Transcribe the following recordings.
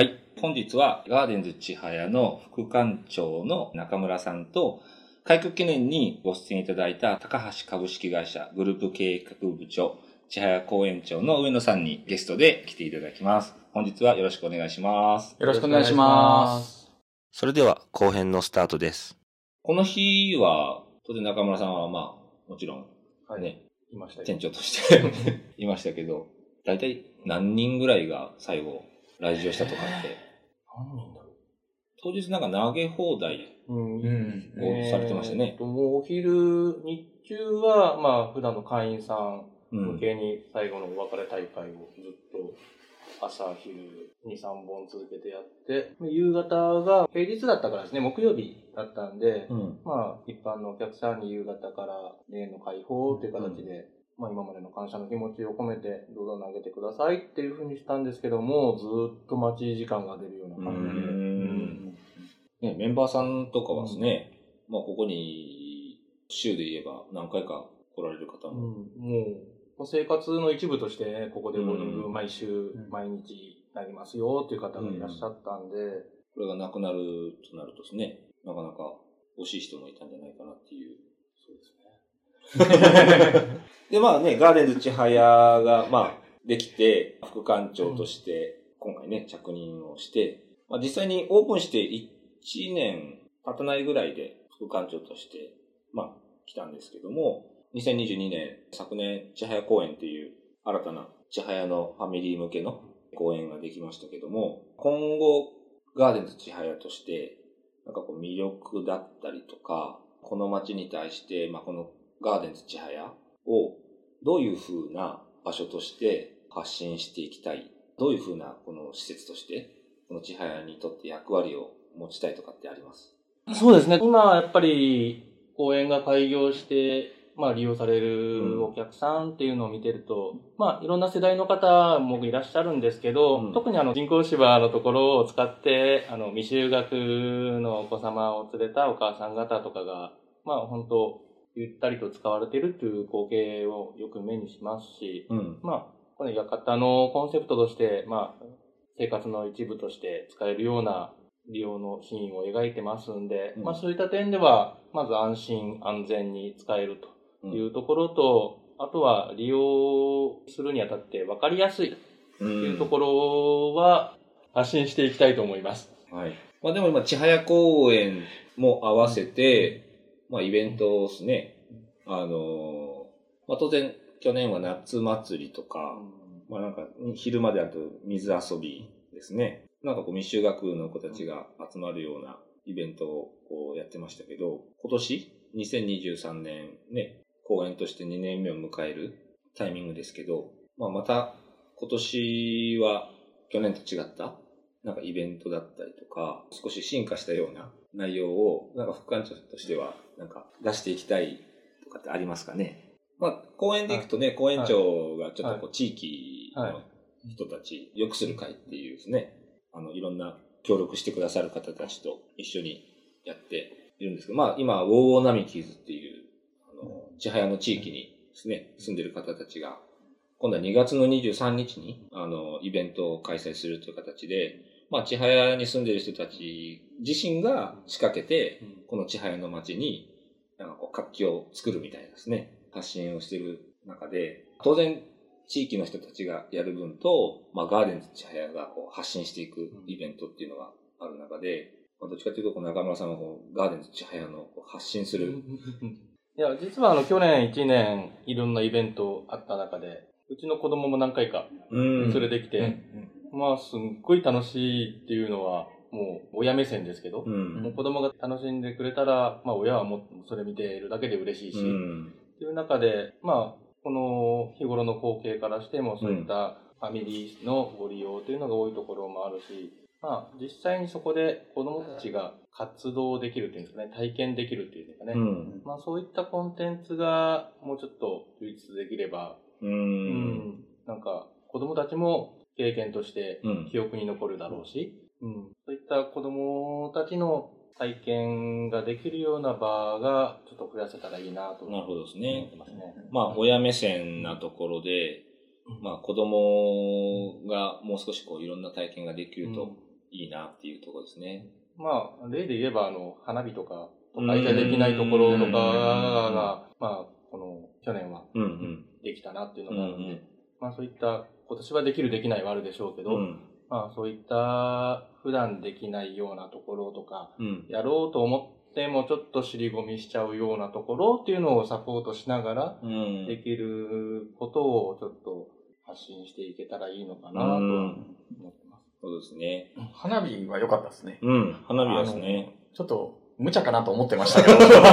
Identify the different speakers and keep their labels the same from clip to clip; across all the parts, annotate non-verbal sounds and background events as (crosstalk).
Speaker 1: はい。本日はガーデンズ千早の副館長の中村さんと、開局記念にご出演いただいた高橋株式会社グループ計画部長、千早公園長の上野さんにゲストで来ていただきます。本日はよろしくお願いします。
Speaker 2: よろしくお願いします。
Speaker 3: それでは後編のスタートです。
Speaker 1: この日は、当然中村さんはまあ、もちろん
Speaker 2: はい。
Speaker 1: ね、
Speaker 2: いましたよ
Speaker 1: 店長として (laughs) いましたけど、大体何人ぐらいが最後来場したとかって、
Speaker 2: 何人だろ
Speaker 1: 当日なんか投げ放題
Speaker 2: う。うん。
Speaker 4: うん。
Speaker 1: をされてましたね
Speaker 2: えーともうお昼、日中は、まあ、普段の会員さん
Speaker 1: うん
Speaker 2: 向けに最後のお別れ大会をずっと朝昼2、3本続けてやって、夕方が平日だったからですね、木曜日だったんで、
Speaker 1: うん。
Speaker 2: まあ、一般のお客さんに夕方から例の開放という形で、まあ今までの感謝の気持ちを込めて、どうぞ投げてくださいっていうふうにしたんですけども、ずっと待ち時間が出るような感じで。
Speaker 1: ね、メンバーさんとかはですね、まあここに週で言えば何回か来られる方
Speaker 2: うん、
Speaker 1: も、
Speaker 2: もう、生活の一部として、ね、ここでボーリング
Speaker 1: うん
Speaker 2: 毎週、
Speaker 4: ん
Speaker 2: 毎日投げますよっていう方がいらっしゃったんで、
Speaker 1: これがなくなるとなるとですね、なかなか惜しい人もいたんじゃないかなっていう。
Speaker 2: そうですね。(laughs)
Speaker 1: で、まあね、ガーデンズ千早が、まあ、できて、副館長として、今回ね、着任をして、まあ実際にオープンして1年経たないぐらいで副館長として、まあ、来たんですけども、2022年、昨年、千早公園っていう新たな千早のファミリー向けの公園ができましたけども、今後、ガーデンズ千早として、なんかこう魅力だったりとか、この街に対して、まあ、このガーデンズ千早をどういう風な場所として発信していきたい？どういう風なこの施設として、この千早にとって役割を持ちたいとかってあります？
Speaker 2: そうですね。今はやっぱり公園が開業して、まあ利用されるお客さんっていうのを見てると、まあいろんな世代の方もいらっしゃるんですけど、
Speaker 1: うん
Speaker 2: 特にあの人工芝のところを使って、あの未就学のお子様を連れたお母さん方とかが、まあ本当ゆったりと使われているという光景をよく目にしますし、
Speaker 1: うん。
Speaker 2: まあ、この館のコンセプトとして、まあ、生活の一部として使えるような利用のシーンを描いてますんで、
Speaker 1: うん
Speaker 2: まあそういった点では、まず安心安全に使えると
Speaker 1: うん
Speaker 2: いうところと、あとは利用するにあたって分かりやすいというところは発信していきたいと思います。
Speaker 1: はい。まあでも今、千早公園も合わせて、まあイベントですね。あの、まあ当然、去年は夏祭りとか、まあなんか、昼まであと水遊びですね。なんかこう未就学の子たちが集まるようなイベントをこうやってましたけど、今年、2023年ね、公演として2年目を迎えるタイミングですけど、まあまた今年は去年と違ったなんかイベントだったりとか、少し進化したような内容を、なんか副館長としては、なんか出していきたいとかってありますかね？まあ、公園で行くとね、公園長がちょっとこう、地域
Speaker 2: はい。
Speaker 1: の人たち、良くする会っていうですね、あの、いろんな協力してくださる方たちと一緒にやっているんですけど、まあ、今、ウォーウォー並木津っていう、あの、千早の地域にですね、住んでる方たちが、今度は2月の23日に、あの、イベントを開催するという形で、まあ、千早に住んでる人たち自身が仕掛けて、この千早の街に、なんかこう活気を作るみたいなですね、発信をしている中で、当然、地域の人たちがやる分と、まあ、ガーデンズ千早がこう発信していくイベントっていうのがある中で、まあ、どっちかというと、中村さんはこうガーデンズ千早のこう発信する、
Speaker 2: いや、実はあの、去年1年いろんなイベントあった中で、うちの子供も何回か
Speaker 1: うん
Speaker 2: 連れてきて、まあ、すっごい楽しいっていうのは、もう親目線ですけど、
Speaker 1: うん。
Speaker 2: もう子供が楽しんでくれたら、まあ親はもうそれ見ているだけで嬉しいし、
Speaker 1: うん。
Speaker 2: っていう中で、まあ、この日頃の光景からしてもそういったファミリーのご利用というのが多いところもあるし、まあ実際にそこで子供たちが活動できるっていうんですかね、体験できるっていうんですかね。
Speaker 1: うん。
Speaker 2: まあそういったコンテンツがもうちょっと充実できれば、
Speaker 1: う。
Speaker 2: うんん、なんか子供たちも経験として
Speaker 1: うん。
Speaker 2: 記憶に残るだろうし、うん、そういった子供たちの体験ができるような場がちょっと増やせたらいいなと
Speaker 1: なるほどです
Speaker 2: 思
Speaker 1: ね
Speaker 2: って。ますね。
Speaker 1: まあ、親目線なところで、まあ、子供がもう少しこう、いろんな体験ができるといいなっていうところですね。
Speaker 2: まあ、例で言えば、あの、花火とか、開催できないところとかが、まあ、この、去年は
Speaker 1: うんうん。
Speaker 2: できたなっていうのがあるので、
Speaker 1: うんうん
Speaker 2: まあそういった、今年はできるできないはあるでしょうけど、
Speaker 1: うん。
Speaker 2: まあそういった普段できないようなところとか、
Speaker 1: うん。
Speaker 2: やろうと思ってもちょっと尻込みしちゃうようなところっていうのをサポートしながら、
Speaker 1: うん。
Speaker 2: できることをちょっと発信していけたらいいのかなと思ってます。
Speaker 1: そうですね。
Speaker 4: 花火は良かったですね。
Speaker 1: うん。花火はですね。
Speaker 4: ちょっと、無茶かなと思ってましたけど、(laughs)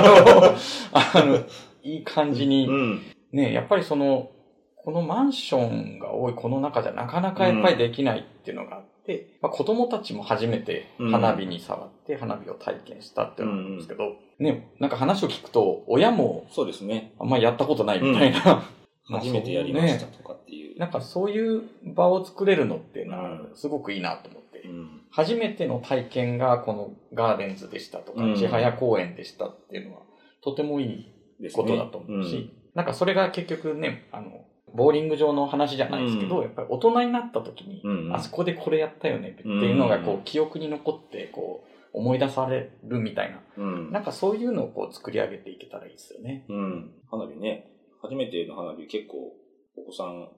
Speaker 4: あの、あのいい感じに
Speaker 1: う、ん。
Speaker 4: ね、やっぱりその、このマンションが多いこの中じゃなかなかやっぱりできないっていうのがあって、まあ、子供たちも初めて花火に触って花火を体験したっていうのがあるんですけど、ね、なんか話を聞くと、親も
Speaker 1: そうですね。
Speaker 4: あんまりやったことないみたいな、(laughs) まあ
Speaker 1: 初めてやりましたとかっていう。
Speaker 4: なんかそういう場を作れるのっていうのは
Speaker 1: うん。
Speaker 4: すごくいいなと思って、
Speaker 1: うん。
Speaker 4: 初めての体験がこのガーデンズでしたとか、
Speaker 1: うん。
Speaker 4: 千早公園でしたっていうのはとてもいいことだと思うし、なんかそれが結局ね、あの、ボーリング場の話じゃないですけど、
Speaker 1: うん
Speaker 4: やっぱり大人になった時に、
Speaker 1: うん
Speaker 4: あそこでこれやったよねっていうのがこう記憶に残ってこう思い出されるみたいな、
Speaker 1: うん。
Speaker 4: なんかそういうのをこう作り上げていけたらいいですよね。
Speaker 1: うん。花火ね。初めての花火結構、お子さん、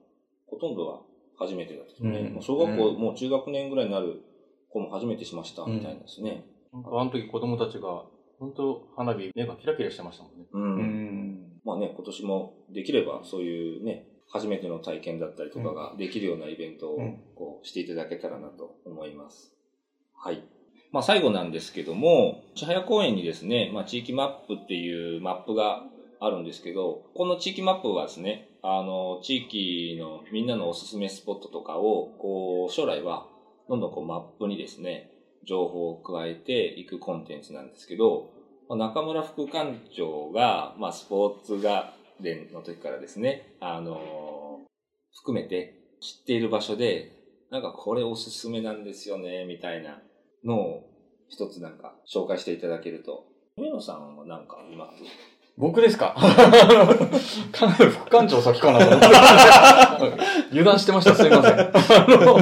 Speaker 1: ほとんどは初めてだったね。
Speaker 4: うん
Speaker 1: もう小学校、
Speaker 4: うん
Speaker 1: もう中学年ぐらいになる子も初めてしました、みたいなですね。
Speaker 2: なんかあの時子供たちが、本当花火、目がキラキラしてましたもんね。
Speaker 1: うん。
Speaker 4: うん。
Speaker 1: まあね、今年もできればそういうね、初めての体験だったりとかができるようなイベントを
Speaker 4: うん
Speaker 1: こうしていただけたらなと思います。はい。まあ最後なんですけども、千早公園にですね、まあ地域マップっていうマップがあるんですけど、この地域マップはですね、あの、地域のみんなのおすすめスポットとかを、こう、将来はどんどんこうマップにですね、情報を加えていくコンテンツなんですけど、まあ中村副館長が、まあ、スポーツガーデンの時からですね、あのー含めて知っている場所で、なんかこれおすすめなんですよね、みたいなのを一つなんか紹介していただけると。上野さんはなんかうまく？
Speaker 4: 僕ですか？(laughs) かなり副館長先かなと思って。(laughs) 油断してました、すいません。あの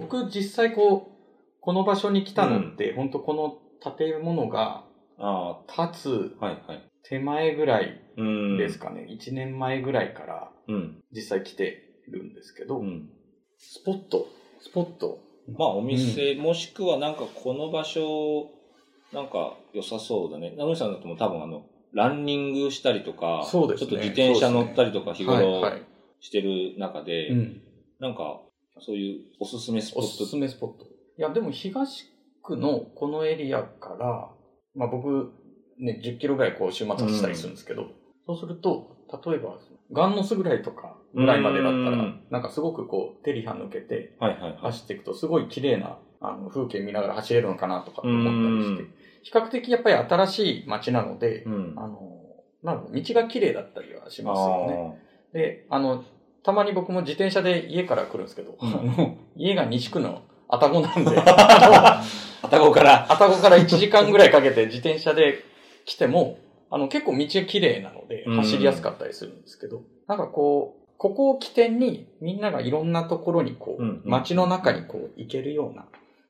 Speaker 4: 僕実際こう、この場所に来たのって、本当この建物が
Speaker 1: あ
Speaker 4: 建つ
Speaker 1: あ、はいはい。
Speaker 4: 手前ぐらい
Speaker 1: うん。
Speaker 4: ですかね。1年前ぐらいから
Speaker 1: うん。
Speaker 4: 実際来てるんですけど、
Speaker 1: うん。
Speaker 4: スポット、スポット。
Speaker 1: まあお店、もしくはなんかこの場所、なんか良さそうだね。名古屋さんだとも多分あの、ランニングしたりとか、
Speaker 4: そうですね
Speaker 1: ちょっと自転車乗ったりとか日頃
Speaker 4: はいはい
Speaker 1: してる中で、
Speaker 4: うん。
Speaker 1: なんかそういうおすすめスポ
Speaker 4: おす
Speaker 1: ット
Speaker 4: すめスポット。いや、でも東区のこのエリアから、まあ僕、ね、10キロぐらいこう週末走ったりするんですけど、そうすると、例えば、ガンノスぐらいとか、ぐらいまでだったら
Speaker 1: うん、
Speaker 4: なんかすごくこう、テリハ抜けて。走っていくと、すごい綺麗なあの風景見ながら走れるのかなとか思ったりして
Speaker 1: うん、
Speaker 4: 比較的やっぱり新しい街なので、
Speaker 1: うん。
Speaker 4: あの、なん道が綺麗だったりはしますよね。
Speaker 1: あ
Speaker 4: で、あの、たまに僕も自転車で家から来るんですけど、
Speaker 1: うん
Speaker 4: あの家が西区の愛宕なんで、
Speaker 1: ー愛宕から。
Speaker 4: 愛宕から1時間ぐらいかけて自転車で来ても、あの、結構道が綺麗なので
Speaker 1: うん
Speaker 4: 走りやすかったりするんですけど、なんかこう、ここを起点にみんながいろんなところにこう、
Speaker 1: うん
Speaker 4: 街の中にこう行けるような、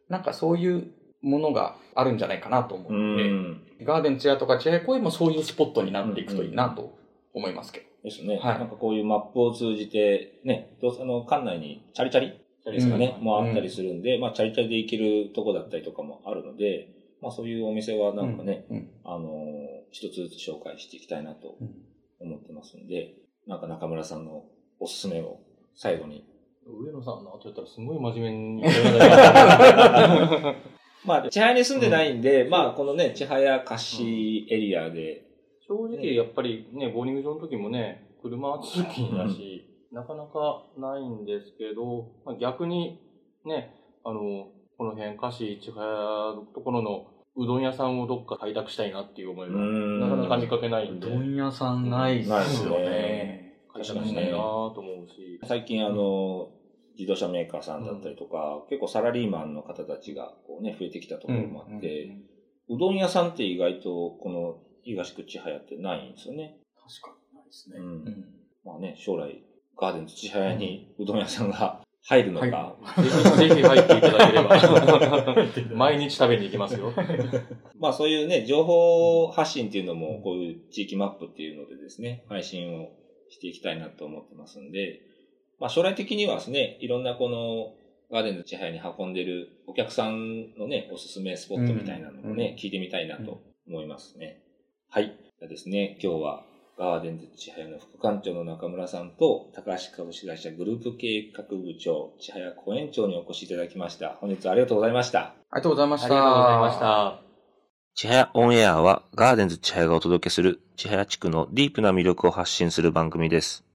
Speaker 4: なんかそういうものがあるんじゃないかなと思
Speaker 1: う
Speaker 4: うので、
Speaker 1: ん。
Speaker 4: ガーデンツヤとかチェア公園もそういうスポットになっていくといいなと思いますけど。
Speaker 1: ですね。
Speaker 4: はい
Speaker 1: なんかこういうマップを通じて、ね、どうせあの、館内にチャリチャリですかね、
Speaker 4: うん。
Speaker 1: もあったりするんで、まあ、チャリチャリで行けるとこだったりとかもあるので、まあ、そういうお店はなんかね、
Speaker 4: うん。
Speaker 1: あのー一つずつ紹介していきたいなと
Speaker 4: うん。
Speaker 1: 思ってますんで、なんか中村さんのおすすめを最後に。
Speaker 2: 上野さんの後やったらすごい真面目に (laughs)
Speaker 1: まあ、千早に住んでないんで、まあ、このね、千早貸しエリアで、
Speaker 2: 正直やっぱりね、ボーリング場の時もね、車通勤だし、なかなかないんですけど、まあ、逆にね、あの、この辺、菓子千早のところのうどん屋さんをどっか開拓したいなっていう思いが、
Speaker 1: ん。
Speaker 2: なかなか見かけないんで、
Speaker 4: 問屋さんないです
Speaker 1: ないです
Speaker 4: よ
Speaker 1: ね
Speaker 4: ね。
Speaker 2: 開拓したいなと思うし、
Speaker 1: 最近あの、自動車メーカーさんだったりとか、結構サラリーマンの方たちがこうね、増えてきたところもあって、うどん屋さんって意外とこの東口早ってないんですよね。
Speaker 4: 確かにないですね。
Speaker 1: うん。
Speaker 4: うん。
Speaker 1: まあね、将来ガーデン土早にうどん屋さんが入るのか。
Speaker 2: ぜひ、ぜひ入っていただければ。毎日食べに行きますよ。(laughs)
Speaker 1: まあそういうね、情報発信っていうのも、こういう地域マップっていうのでですね、配信をしていきたいなと思ってますんで、まあ将来的にはですね、いろんなこのガーデンの地配に運んでるお客さんのね、おすすめスポットみたいなのをね、聞いてみたいなと思いますね。はい。じゃあですね、今日はガーデンズ千早の副館長の中村さんと、高橋株式会社グループ計画部長、千早公園長にお越しいただきました。本日はありがとうございました。
Speaker 4: ありがとうございました。
Speaker 2: ありがとうございました。
Speaker 3: 千早オンエアはガーデンズ千早がお届けする千早地区のディープな魅力を発信する番組です。